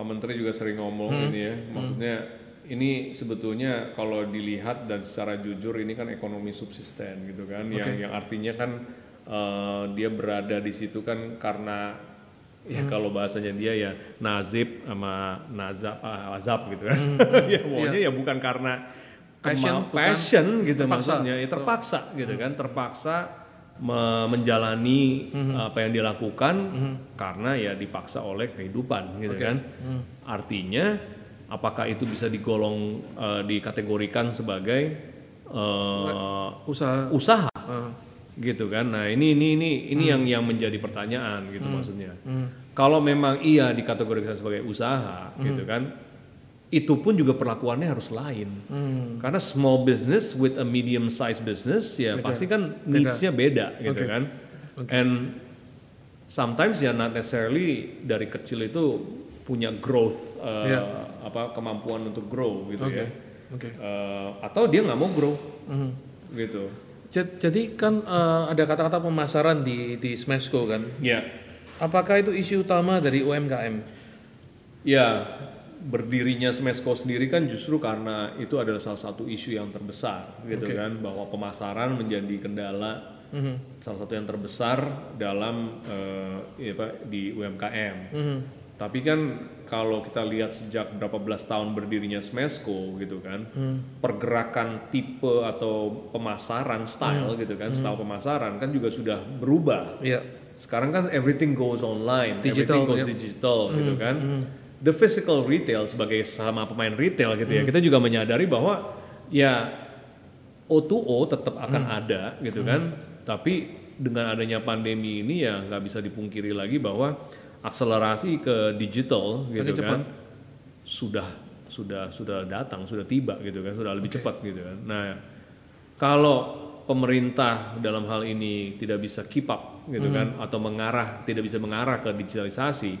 Pak Menteri juga sering ngomong Hmm. ini ya. Maksudnya ini sebetulnya kalau dilihat dan secara jujur ini kan ekonomi subsisten gitu kan. Yang yang artinya kan eh, dia berada di situ kan karena ya Hmm. kalau bahasanya dia ya nazib sama nazab ah, azab gitu kan. ya pokoknya ya bukan karena Hmm. Passion, passion gitu terpaksa. maksudnya ya terpaksa gitu kan terpaksa menjalani Hmm. apa yang dilakukan karena ya dipaksa oleh kehidupan gitu kan? Hmm. artinya apakah itu bisa digolong eh, dikategorikan sebagai eh, Usaha. usaha uh, gitu kan? Nah ini ini ini ini yang yang menjadi pertanyaan gitu maksudnya. Kalau memang iya dikategorikan sebagai usaha gitu kan itu pun juga perlakuannya harus lain. Karena small business with a medium size business ya pasti kan needs-nya beda gitu kan? And sometimes ya not necessarily dari kecil itu punya growth uh, Iya. apa kemampuan untuk grow gitu Oke, ya. Oke. Uh, atau dia nggak mau grow. Gitu. Jad- Jadi kan uh, ada kata-kata pemasaran di di Smesco kan. ya. Apakah itu isu utama dari UMKM? Ya, berdirinya Smesco sendiri kan justru karena itu adalah salah satu isu yang terbesar gitu Oke. kan bahwa pemasaran menjadi kendala salah satu yang terbesar dalam eh, ya, Pak, di UMKM. Tapi kan kalau kita lihat sejak berapa belas tahun berdirinya Smesco gitu kan, pergerakan tipe atau pemasaran style gitu kan, style pemasaran kan juga sudah berubah Iya. sekarang kan everything goes online, Digital, everything goes yep. digital gitu kan. The physical retail sebagai sama pemain retail gitu ya, kita juga menyadari bahwa ya O2O tetap akan ada gitu kan. Tapi dengan adanya pandemi ini ya nggak bisa dipungkiri lagi bahwa akselerasi ke digital gitu Makin kan sudah sudah sudah datang, sudah tiba gitu kan, sudah lebih cepat gitu kan. Nah, kalau pemerintah dalam hal ini tidak bisa keep up gitu kan atau mengarah tidak bisa mengarah ke digitalisasi,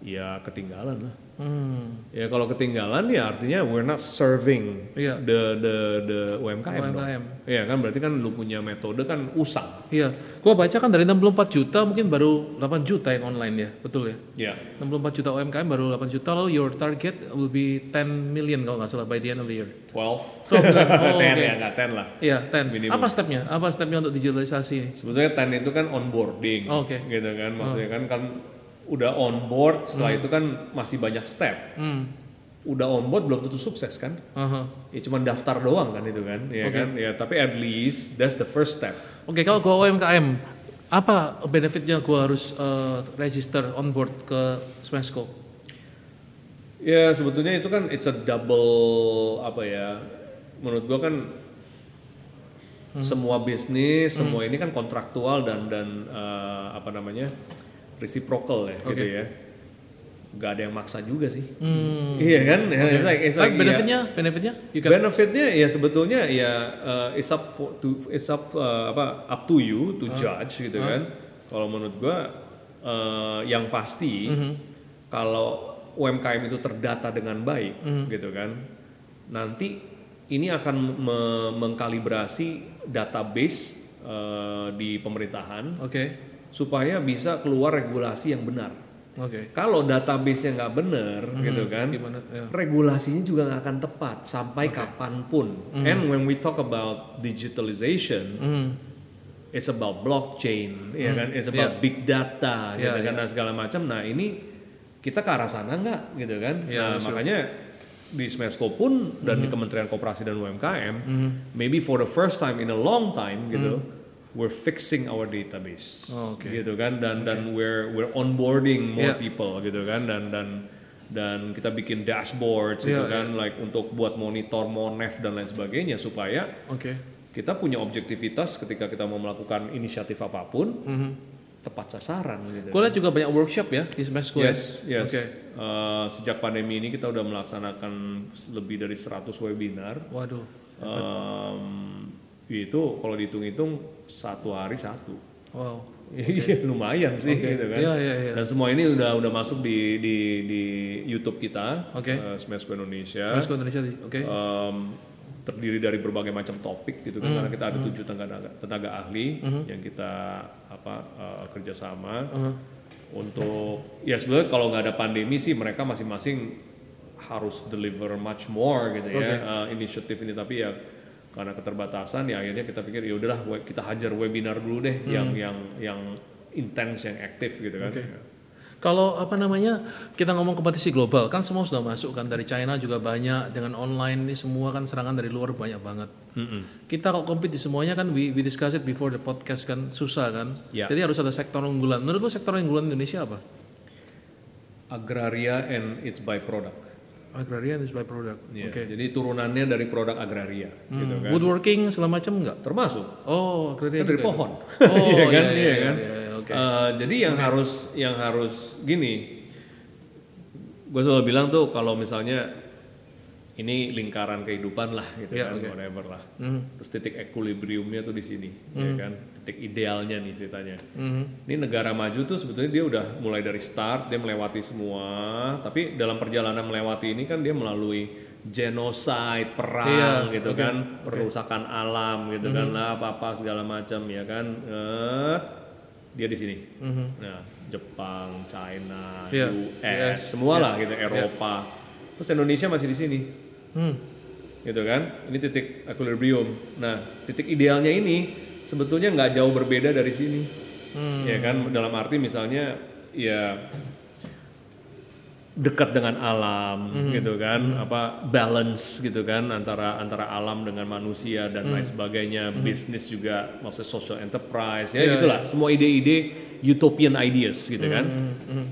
ya ketinggalan lah. Hmm. Ya kalau ketinggalan ya artinya we're not serving Iya. the the the UMKM, dong. UMKM. Iya kan berarti kan lu punya metode kan usang. Iya. Gua baca kan dari 64 juta mungkin baru 8 juta yang online ya, betul ya? Ya. 64 juta UMKM baru 8 juta lalu your target will be 10 million kalau nggak salah by the end of the year. 12. Oh, Nggak 10 oke. ya, nggak 10 lah. Iya, 10. Minimum. Apa stepnya? Apa stepnya untuk digitalisasi ini? Sebetulnya 10 itu kan onboarding, Oh, oke. gitu kan. Maksudnya kan kan udah on board, setelah itu kan masih banyak step. Hmm. udah on board belum tentu sukses kan Aha. ya cuma daftar doang kan itu kan ya kan ya tapi at least that's the first step Oke, kalau gua UMKM, apa benefitnya gua harus eh, register on board ke Smashco? Ya sebetulnya itu kan it's a double apa ya menurut gua kan semua bisnis semua ini kan kontraktual dan dan eh, apa namanya reciprocal ya gitu ya. Nggak ada yang maksa juga sih. Iya kan? Ya, it's like, it's like, benefitnya, benefitnya, you can- benefitnya ya sebetulnya ya uh, it's up for, to it's up uh, apa up to you to judge gitu kan. Kalau menurut gua uh, yang pasti kalau UMKM itu terdata dengan baik gitu kan nanti ini akan me- mengkalibrasi database uh, di pemerintahan. Oke, supaya bisa keluar regulasi yang benar oke. kalau database-nya nggak benar gitu kan Gimana? Ya. regulasinya juga nggak akan tepat sampai kapan pun. And when we talk about digitalization, Hmm. it's about blockchain, ya kan? It's about big data, gitu Yeah, kan, dan segala macam. Nah ini kita ke arah sana nggak, gitu kan? Yeah, nah makanya di Smesco pun dan di Kementerian Koperasi dan UMKM, maybe for the first time in a long time, gitu, we're fixing our database, Oh, oke. gitu kan? Dan dan we're we're onboarding more Yeah. people, gitu kan? Dan dan dan kita bikin dashboards gitu Yeah, kan, like untuk buat monitor monef dan lain sebagainya supaya Oke. kita punya objektivitas ketika kita mau melakukan inisiatif apa pun Mhm. tepat sasaran gitu. Gue lihat juga banyak workshop ya di Smashco ya. Yes, yes. Oke. Uh, sejak pandemi ini kita udah melaksanakan lebih dari 100 webinar. Waduh. Um, itu kalau dihitung-hitung satu hari satu. Wow. Iya lumayan sih Oke. gitu kan. Iya, iya, iya. Dan semua ini udah udah masuk di di di YouTube kita, Oke. uh, Smashco Indonesia. Smashco Indonesia sih. Oke. Um, terdiri dari berbagai macam topik gitu Hmm. kan karena kita ada tujuh tenaga tenaga ahli yang kita apa uh, kerjasama Hmm. untuk ya sebenarnya kalau nggak ada pandemi sih mereka masing-masing harus deliver much more gitu ya uh, inisiatif ini tapi ya karena keterbatasan ya akhirnya kita pikir ya udahlah kita hajar webinar dulu deh Hmm. yang yang yang intens yang aktif gitu kan Kalau apa namanya kita ngomong kompetisi global kan semua sudah masuk kan dari China juga banyak dengan online ini semua kan serangan dari luar banyak banget. Kita kalau compete di semuanya kan we, we discuss it before the podcast kan susah kan. Ya. Jadi harus ada sektor unggulan. Menurut lu sektor unggulan Indonesia apa? agraria and its byproduct Agrarian is by product. Ya, Oke. jadi turunannya dari produk agraria gitu kan Woodworking segala macam enggak? termasuk Oh, agrarian kan dari juga. pohon Oh, Iya kan iya, iya iya, kan iya, iya, oke. Eh, jadi yang harus yang harus gini gue selalu bilang tuh kalau misalnya ini lingkaran kehidupan lah gitu Iya, kan oke. whatever lah Mhm. terus titik equilibriumnya tuh di sini ya kan titik idealnya nih ceritanya. Mhm. ini negara maju tuh sebetulnya dia udah mulai dari start dia melewati semua tapi dalam perjalanan melewati ini kan dia melalui genocide perang Iya, gitu oke, kan perusakan alam gitu kan lah apa apa segala macam ya kan. Eh, dia di sini. Nah Jepang China Iya, US yes, semua lah gitu Eropa. Terus Indonesia masih di sini. Hmm. gitu kan? Ini titik equilibrium. Nah titik idealnya ini sebetulnya nggak jauh berbeda dari sini. Hmm. ya kan? Dalam arti misalnya ya dekat dengan alam Hmm. gitu kan? Apa balance gitu kan? Antara antara alam dengan manusia dan Hmm. lain sebagainya. Bisnis juga maksudnya social enterprise. Ya Iya, gitulah semua ide-ide utopian ideas gitu kan? Hmm,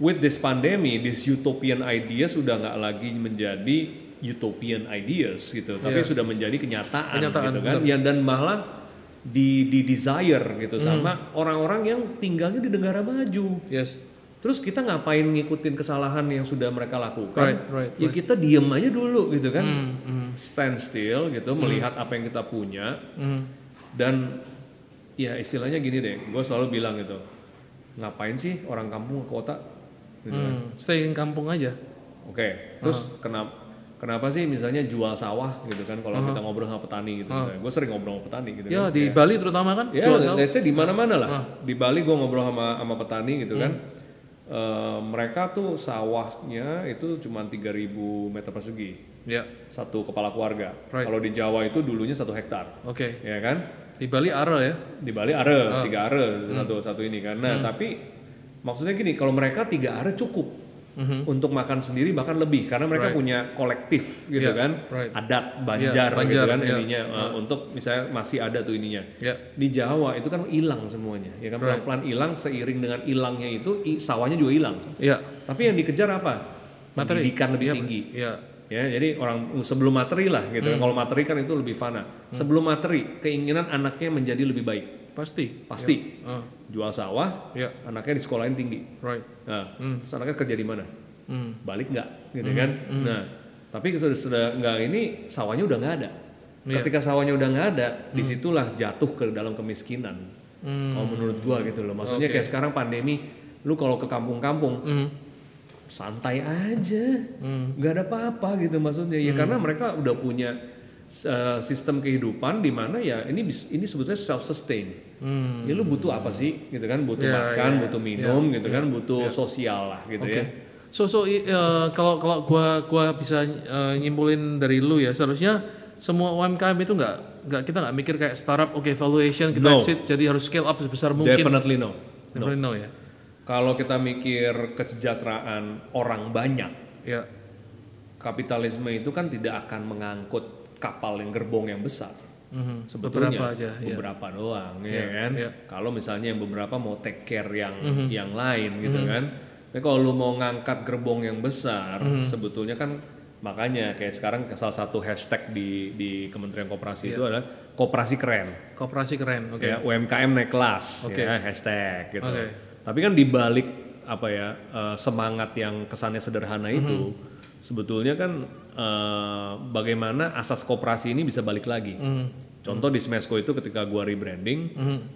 with this pandemi, this utopian ideas sudah nggak lagi menjadi utopian ideas gitu, tapi Iya. sudah menjadi kenyataan, Kenyataan, gitu kan, yang dan malah di, di desire gitu sama orang-orang yang tinggalnya di negara maju. Yes. Terus kita ngapain ngikutin kesalahan yang sudah mereka lakukan? Right, right, ya kita diem aja dulu gitu kan, Hmm, hmm, stand still gitu, melihat apa yang kita punya hmm. dan ya istilahnya gini deh, gue selalu bilang gitu, ngapain sih orang kampung ke kota? Gitu kan. Hmm. Stay in kampung aja. Oke, terus kenapa kenapa sih misalnya jual sawah gitu kan kalau kita ngobrol sama petani gitu, gue sering ngobrol sama petani gitu Ya kan. di Bali terutama kan Ya, jual let's say di mana-mana lah. Di Bali gue ngobrol sama sama petani gitu kan. Eh, mereka tuh sawahnya itu cuma 3000 meter persegi Ya. satu kepala keluarga. Right. Kalau di Jawa itu dulunya satu hektar, Oke. ya kan? Di Bali ara ya. Di Bali are, tiga are satu satu ini kan. Nah, tapi maksudnya gini, kalau mereka tiga are cukup, untuk makan sendiri bahkan lebih karena mereka Right. punya kolektif gitu Yeah, kan right. adat banjar, Yeah, Banjar, gitu kan yeah. ininya uh, untuk misalnya masih ada tuh ininya Ya. di Jawa itu kan hilang semuanya ya kan Right. pelan-pelan hilang seiring dengan hilangnya itu i- sawahnya juga hilang Ya. tapi yang dikejar apa Materi. pendidikan lebih Ya, tinggi Ya. ya jadi orang sebelum materi lah gitu Hmm. kalau materi kan itu lebih fana sebelum materi keinginan anaknya menjadi lebih baik Pasti. pasti. Ah, jual sawah ya. anaknya di sekolahin tinggi. Right. nah terus anaknya kerja di mana? Hmm. balik nggak? Gitu kan? Nah tapi sudah sudah nggak ini sawahnya udah nggak ada. Iya. ketika sawahnya udah nggak ada di situlah jatuh ke dalam kemiskinan. Hmm. kalau menurut gua gitu loh. Maksudnya Oke. kayak sekarang pandemi lu kalau ke kampung-kampung Hmm. santai aja. Nggak ada apa-apa gitu maksudnya. Ya karena mereka udah punya uh, sistem kehidupan di mana ya ini ini sebetulnya self sustain ya lu butuh apa sih gitu kan butuh Ya, makan ya, butuh minum gitu kan butuh sosial lah gitu Oke. ya So so eh, kalau kalau gua gua bisa eh, nyimpulin dari lu ya seharusnya semua UMKM itu nggak nggak kita nggak mikir kayak startup oke valuation kita No. exit jadi harus scale up sebesar mungkin. definitely no Definitely no ya. kalau kita mikir kesejahteraan orang banyak Ya. kapitalisme itu kan tidak akan mengangkut kapal yang gerbong yang besar Mhm. sebetulnya Beberapa aja, ya. beberapa doang ya Ya, kan ya. kalau misalnya yang beberapa mau take care yang Mhm. yang lain gitu kan tapi kalau lu mau ngangkat gerbong yang besar Mhm. sebetulnya kan makanya kayak sekarang salah satu hashtag di di Kementerian Koperasi itu adalah koperasi keren Koperasi keren. Oke. ya UMKM naik kelas Oke. ya hashtag gitu Oke. tapi kan dibalik apa ya eh, semangat yang kesannya sederhana Mhm. itu sebetulnya kan eh, bagaimana asas koperasi ini bisa balik lagi Mhm. contoh di Smesco itu ketika gua rebranding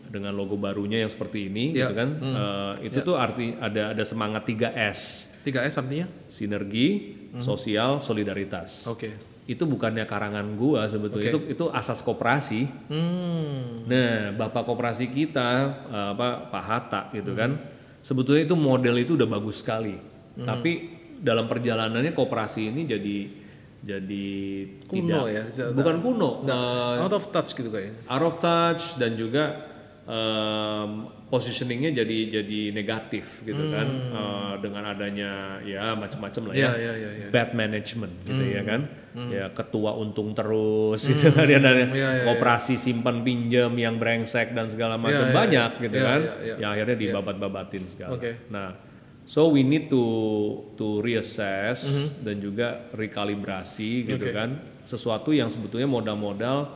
dengan logo barunya yang seperti ini Ya. gitu kan eh, itu tuh arti ada ada semangat 3S 3S artinya? sinergi Mhm. sosial solidaritas Oke. itu bukannya karangan gua sebetulnya itu itu asas koperasi Hmm. Nah, bapak koperasi kita eh, apa Pak Hatta gitu kan, sebetulnya itu model itu udah bagus sekali. Tapi dalam perjalanannya koperasi ini jadi jadi Kuno tidak. ya? bukan kuno, eh, Out of touch gitu kayaknya. out of touch dan juga em, positioningnya jadi jadi negatif gitu kan. Eh, dengan adanya ya macam-macam lah ya, Iya, iya, iya, iya. bad management gitu ya kan. Ya ketua untung terus gitu kan ya dan Iya, iya, operasi simpan pinjam yang brengsek dan segala macam Iya, iya, banyak gitu iya, kan. iya, iya. yang akhirnya dibabat-babatin segala. Oke. nah so we need to to reassess Mhm. dan juga rekalibrasi gitu kan sesuatu yang sebetulnya modal-modal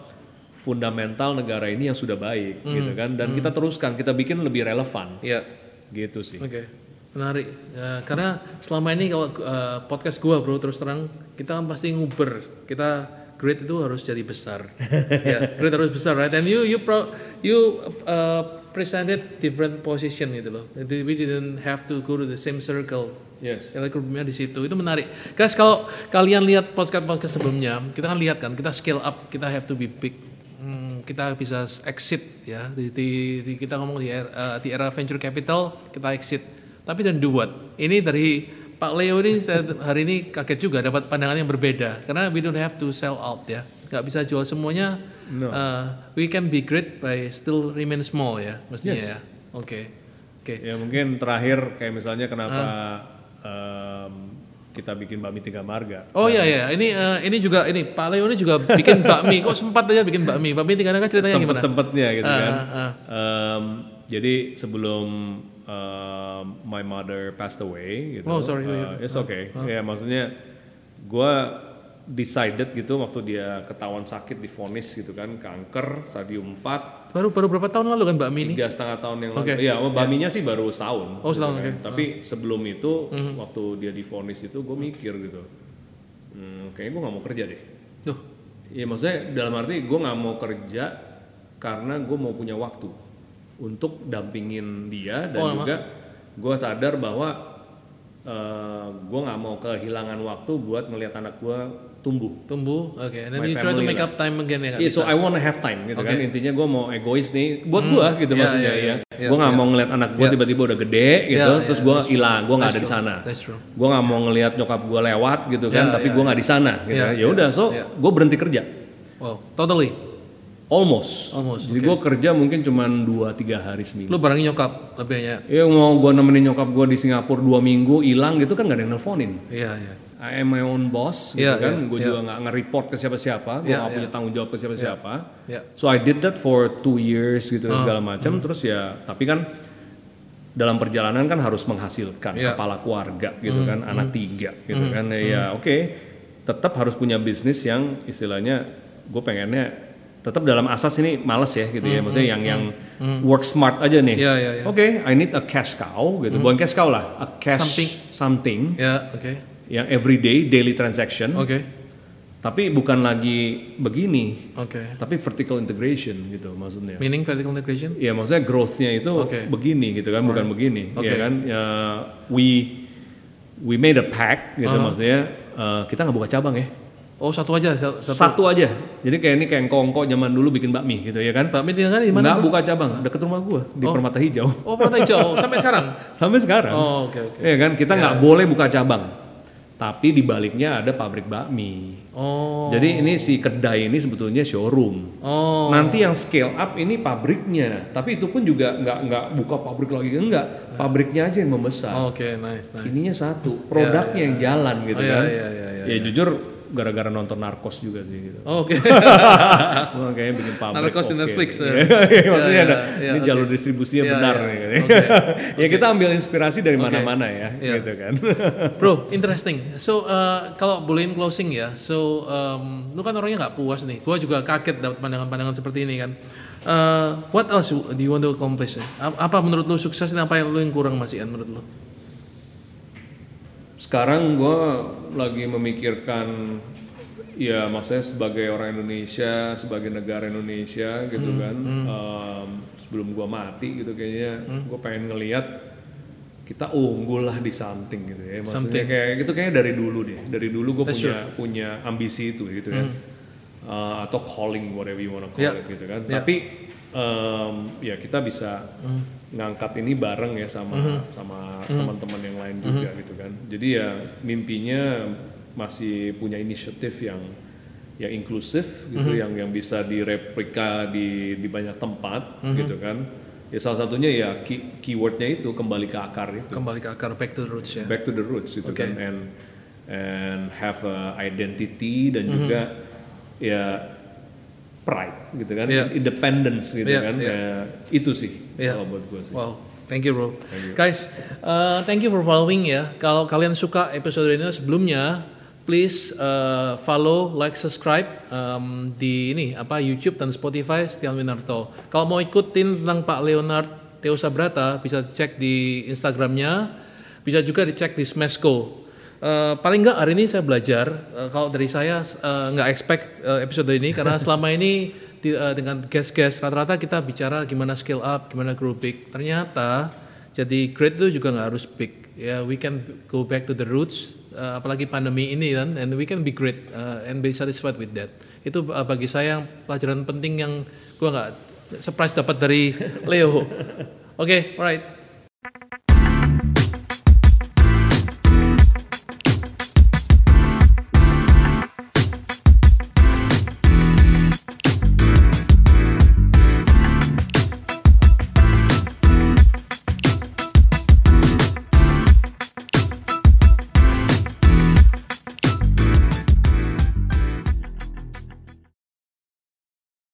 fundamental negara ini yang sudah baik Mhm. gitu kan dan kita teruskan kita bikin lebih relevan Iya. gitu sih Oke, menarik. Ya, karena selama ini kalau uh, podcast gua bro terus terang kita kan pasti nguber. Kita grade itu harus jadi besar. ya, grade harus besar, right? And you you pro, you uh, presented different position gitu loh. Jadi We didn't have to go to the same circle. yes Telegrupnya di situ itu menarik. Guys, kalau kalian lihat podcast podcast sebelumnya, kita kan lihat kan kita scale up, kita have to be big. Hmm, kita bisa exit ya di, di- di- kita ngomong di era, eh, di era venture capital kita exit. Tapi dan do what? Ini dari Pak Leo ini saya hari ini kaget juga dapat pandangan yang berbeda karena we don't have to sell out ya. nggak bisa jual semuanya. No. Eh, we can be great by still remain small ya mestinya Yes. ya. Oke. Oke. ya mungkin terakhir kayak misalnya kenapa Ah. em, kita bikin bakmi tiga marga Oh iya iya, ini eh, ini juga ini Pak Leo ini juga bikin bakmi. Kok sempat aja bikin bakmi? Bakmi tiga naga ceritanya gimana? sempet-sempetnya gitu Ah, kan. ah. Em, jadi sebelum em, my mother passed away gitu. Oh, sorry, uh, it's okay. Ya maksudnya gue decided gitu waktu dia ketahuan sakit difonis gitu kan kanker stadium 4 Baru baru berapa tahun lalu kan bakmi ini? tiga setengah tahun yang lalu. Oke. Iya, sama baminya sih baru setahun. Oh, setahun, gitu kan. Tapi sebelum itu waktu dia difonis itu gue mikir gitu, hmm, kayaknya gue nggak mau kerja deh. Tuh. Iya maksudnya dalam arti gue nggak mau kerja karena gue mau punya waktu untuk dampingin dia dan Oh, juga gue sadar bahwa gue nggak mau kehilangan waktu buat ngelihat anak gue tumbuh. Tumbuh. Oke. And then My you try to make up time again ya Iya, so? I wanna have time gitu kan. Oke. Intinya gue mau egois nih buat gue gitu Iya, maksudnya iya, ya. iya. gue nggak mau ngeliat anak gue tiba-tiba udah gede gitu, Iya, terus iya, gue hilang, gue nggak ada di sana. Gue nggak mau ngeliat nyokap gue lewat gitu kan, Iya, tapi iya, gue nggak di sana gitu. Iya, ya udah, so iya. gue berhenti kerja. Wow. Totally. Almost. Almost, Jadi gue kerja mungkin cuman 2-3 hari seminggu. Lu barengin nyokap lebihnya. Ya mau gue nemenin nyokap gue di Singapura dua minggu hilang gitu kan gak ada yang nelfonin. Iya, iya. I am my own boss gitu Iya, kan. iya, gue iya. juga nggak nge-report ke siapa-siapa. Gue Iya, nggak punya tanggung jawab ke siapa-siapa. Iya. So I did that for two years gitu Oh. segala macam. Terus ya tapi kan dalam perjalanan kan harus menghasilkan Iya. kepala keluarga gitu Hmm, kan, anak tiga gitu kan. Ya oke, tetap harus punya bisnis yang istilahnya gue pengennya tetap dalam asas ini males ya gitu ya. Maksudnya yang yang work smart aja nih. Iya, iya, iya. Oke, I need a cash cow gitu. Bukan cash cow lah, a cash Something. something Ya, oke. Yang everyday daily transaction Oke. tapi bukan lagi begini Oke. tapi vertical integration gitu maksudnya Meaning vertical integration? ya maksudnya growth-nya itu Oke. begini gitu kan bukan begini Oke. ya kan ya we we made a pact gitu Uh-huh. maksudnya eh, kita nggak buka cabang ya Oh, satu aja. Satu. satu aja jadi kayak ini kayak kongko zaman dulu bikin bakmi gitu ya kan Mbak Min tinggal di mana? nggak buka cabang deket rumah gua di Permata Hijau Oh, Permata Hijau. Sampai sekarang? sampai sekarang Oh, oke, oke. ya kan kita nggak boleh buka cabang tapi di baliknya ada pabrik bakmi Oh. Jadi ini si kedai ini sebetulnya showroom. Oh. Nanti yang scale up ini pabriknya, tapi itu pun juga nggak nggak buka pabrik lagi enggak, pabriknya aja yang membesar. Oke, nice, nice. Ininya satu, produknya yang jalan gitu Oh, iya, kan. iya, iya, iya, ya jujur gara-gara nonton Narcos juga sih gitu. Oh, Oke. Cuma kayaknya bikin pabrik. Narcos di oke. Netflix, ya. Iya, Maksudnya Iya, ada iya, ini oke. jalur distribusinya Iya, benar iya. nih. Oke. ya kita ambil inspirasi dari mana-mana ya, Iya. gitu kan. Bro, interesting. So uh, kalau bolehin closing ya, so um, lu kan orangnya nggak puas nih. Gua juga kaget dapat pandangan-pandangan seperti ini kan. Uh, what else do you want to accomplish? ya? Ap- Apa menurut lu sukses dan apa yang lu yang kurang masih menurut lu? Sekarang gue lagi memikirkan ya maksudnya sebagai orang Indonesia, sebagai negara Indonesia gitu Hmm, kan. em, sebelum gue mati gitu kayaknya Hmm. gue pengen ngelihat kita unggul lah di something gitu ya. Maksudnya kayak gitu kayaknya dari dulu deh. Dari dulu gue punya punya ambisi itu gitu kan. Eh, atau calling whatever you wanna call Hmm. Yeah. it gitu kan. Yeah. Tapi em, ya kita bisa ngangkat ini bareng ya sama Hmm. sama teman-teman yang lain juga gitu kan. Jadi ya mimpinya masih punya inisiatif yang yang inklusif gitu, yang yang bisa direplika di di banyak tempat gitu kan. Ya salah satunya ya key, keywordnya itu kembali ke akar itu, Kembali ke akar back to the roots ya. back to the roots gitu Oke. kan, and and have a identity dan juga ya pride gitu kan, Iya. independence gitu Iya, kan, iya. Ya, itu sih Iya. kalau buat gue sih. Wow, thank you bro. Guys, uh, thank you for following ya. Kalau kalian suka episode ini sebelumnya, please uh, follow, like, subscribe um, di ini apa YouTube dan Spotify Setian Winarto. Kalau mau ikutin tentang Pak Leonard Teo Sabrata, bisa cek di Instagramnya, bisa juga dicek di Smesco. Uh, paling nggak hari ini saya belajar uh, kalau dari saya uh, nggak expect uh, episode ini karena selama ini di- uh, dengan guest-guest rata-rata kita bicara gimana scale up, gimana grow big. Ternyata jadi great itu juga nggak harus big. Ya, we can go back to the roots. uh, apalagi pandemi ini kan, and we can be great uh, and be satisfied with that. Itu uh, bagi saya pelajaran penting yang gua nggak surprise dapat dari Leo. Oke, alright.